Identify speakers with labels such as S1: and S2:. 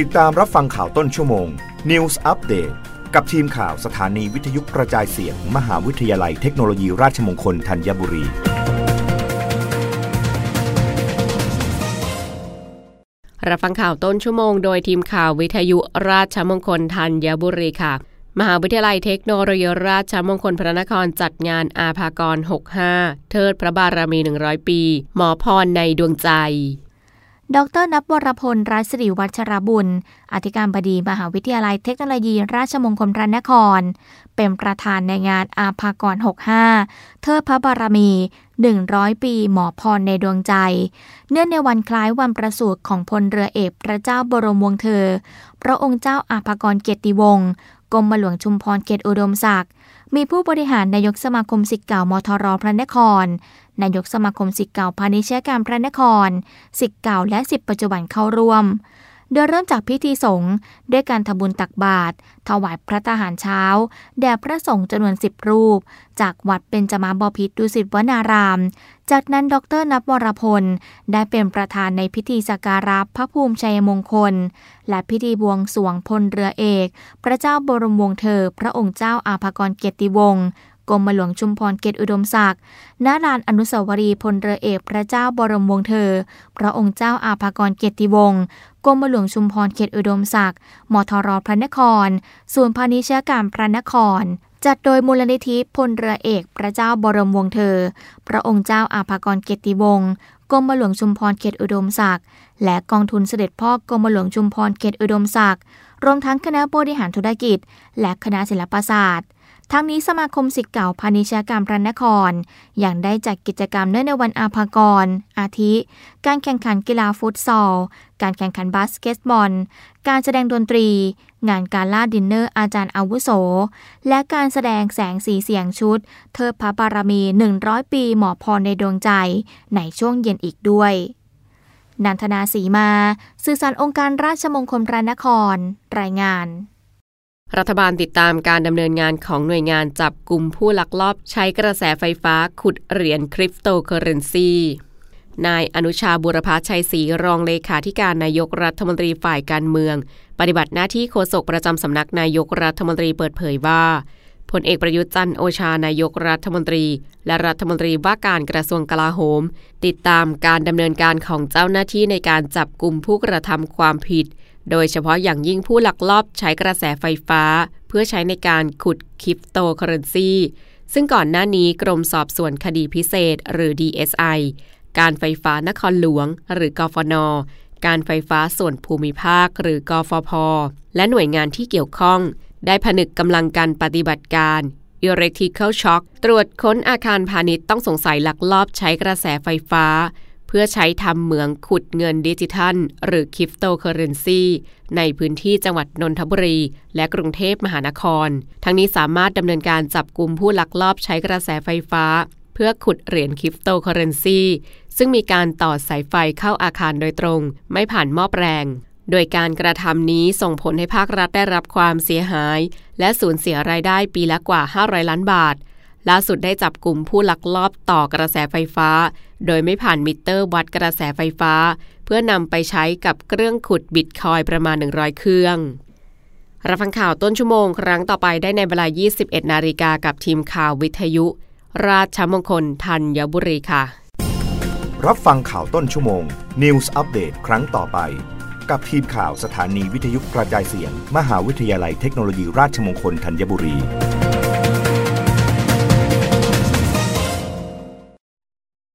S1: ติดตามรับฟังข่าวต้นชั่วโมง News Update กับทีมข่าวสถานีวิทยุกระจายเสียง มหาวิทยาลัยเทคโนโลยีราชมงคลธัญบุรี
S2: รับฟังข่าวต้นชั่วโมงโดยทีมข่าววิทยุราชมงคลธัญบุรีค่ะ มหาวิทยาลัยเทคโนโลยีราชมงคลพระนครจัดงานอาภากร 65 เทิดพระบารมี 100 ปี หมอพรในดวงใจ
S3: ดรนับวรพลรัศรีวัชรบุญ อธิการบดีมหาวิทยาลัยเทคโนโลยี ราชมงคลพระนคร เป็นประธานในงานอาภากร 65 เทิดพระบารมี 100 ปีหมอพรในดวงใจ เนื่องในวันคล้ายวันประสูติของพลเรือเอกพระเจ้าบรมวงศ์เธอ พระองค์เจ้าอาภากรเกียรติวงศ์กรมหลวงชุมพรเขตอุดมศักดิ์ มีผู้บริหารนายกสมาคมสิทธิ์เก่ามทรพระนคร นายกสมาคมสิทธิ์เก่าพาณิชยการพระนคร สิทธิ์เก่าและสิทธิ์ปัจจุบันเข้าร่วม โดยเริ่มจากพิธีสงฆ์ด้วยการทำบุญตักบาตรถวายพระทหารเช้า แด่พระสงฆ์จำนวนสิบรูป จากวัดเบญจมาบพิตรดุสิตวนาราม จากนั้นดรนับวรพล ได้เป็นประธานในพิธีสักการะพระภูมิชัยมงคล และพิธีบวงสรวงพลเรือเอก พระเจ้าบรมวงศ์เธอ พระองค์เจ้าอาภากรเกียรติวงศ์ กรมหลวงชุมพรเกตอุดมศักดิ์ณลานอนุสาวรีย์พลเรือเอกพระเจ้าบรมวงศ์เธอ พระองค์เจ้าอาภากรเกียรติวงศ์กรมหลวงชุมพรเขตอุดมศักดิ์มทรพระนครส่วนพาณิชยการมพระนคร จัดโดยมูลนิธิพลเรือเอกพระเจ้าบรมวงศ์เธอ พระองค์เจ้าอาภากรเกียรติวงศ์กรมหลวงชุมพรเขตอุดมศักดิ์และกองทุนเสด็จพ่อกรมหลวงชุมพรเขตอุดมศักดิ์รวมทั้งคณะบริหารธุรกิจ และคณะศิลปศาสตร์ ทั้งนี้สมาคมศิษย์เก่าพาณิชยการพระนครยังได้จัดกิจกรรมเนื่องในวันอาภากร อาทิ การแข่งขันกีฬาฟุตซอล การแข่งขันบาสเกตบอล การแสดงดนตรี งานการล่าดินเนอร์อาจารย์อาวุโส และการแสดงแสงสีเสียงชุด เทิดพระบารมี 100 ปีหมอพรในดวงใจ ในช่วงเย็นอีกด้วยนันทนาสีมา สื่อสารองค์การราชมงคลพระนคร รายงาน
S2: รัฐบาลติดตามการดำเนินงานของหน่วยงานจับกลุ่มผู้ลักลอบใช้กระแสไฟฟ้าขุดเหรียญคริปโตเคอเรนซีนายอนุชาบุรพชัยศรีรองเลขาธิการนายกรัฐมนตรีฝ่ายการเมือง ปฏิบัติหน้าที่โฆษกประจำสำนักนายกรัฐมนตรีเปิดเผยว่าพลเอกประยุทธ์จันทร์โอชานายกรัฐมนตรี และรัฐมนตรีว่าการกระทรวงกลาโหม ติดตามการดำเนินการของเจ้าหน้าที่ในการจับกลุ่มผู้กระทำความผิด โดยเฉพาะอย่างยิ่งผู้ลักลอบใช้กระแสไฟฟ้า เพื่อใช้ในการขุดคริปโตเคอเรนซีซึ่งก่อนหน้านี้กรมสอบสวนคดีพิเศษ หรือ DSI การไฟฟ้านครหลวง หรือกฟน การไฟฟ้าส่วนภูมิภาค หรือกฟพ และหน่วยงานที่เกี่ยวข้อง ได้ผนึกกำลังการปฏิบัติการ Electrical Shock ตรวจค้นอาคารพาณิชย์ต้องสงสัยลักลอบใช้กระแสไฟฟ้า เพื่อใช้ทำเหมืองขุดเงินดิจิทัล หรือคริปโตเคอเรนซีในพื้นที่จังหวัดนนทบุรี และกรุงเทพมหานคร ทั้งนี้สามารถดำเนินการจับกลุ่มผู้ลักลอบใช้กระแสไฟฟ้า เพื่อขุดเหรียญคริปโตเคอเรนซีซึ่งมีการต่อสายไฟเข้าอาคารโดยตรง ไม่ผ่านม้อแปลงโดยการกระทำนี้ส่งผลให้ภาครัฐได้รับความเสียหาย และสูญเสียรายได้ปีละกว่า 500 ล้านบาท ล่าสุดได้จับกลุ่มผู้ลักลอบต่อกระแสไฟฟ้า โดยไม่ผ่านมิเตอร์วัดกระแสไฟฟ้า เพื่อนำไปใช้กับเครื่องขุดบิตคอยประมาณ 100 เครื่อง รับฟังข่าวต้นชั่วโมงครั้งต่อไปได้ในเวลา 21 นาฬิกากับทีมข่าววิทยุ ราชมงคลธัญบุรีค่ะ
S1: รับฟังข่าวต้นชั่วโมง News อัปเดตครั้งต่อไป กับทีมข่าวสถานีวิทยุกระจายเสียง มหาวิทยาลัยเทคโนโลยีราชมงคลธัญบุรี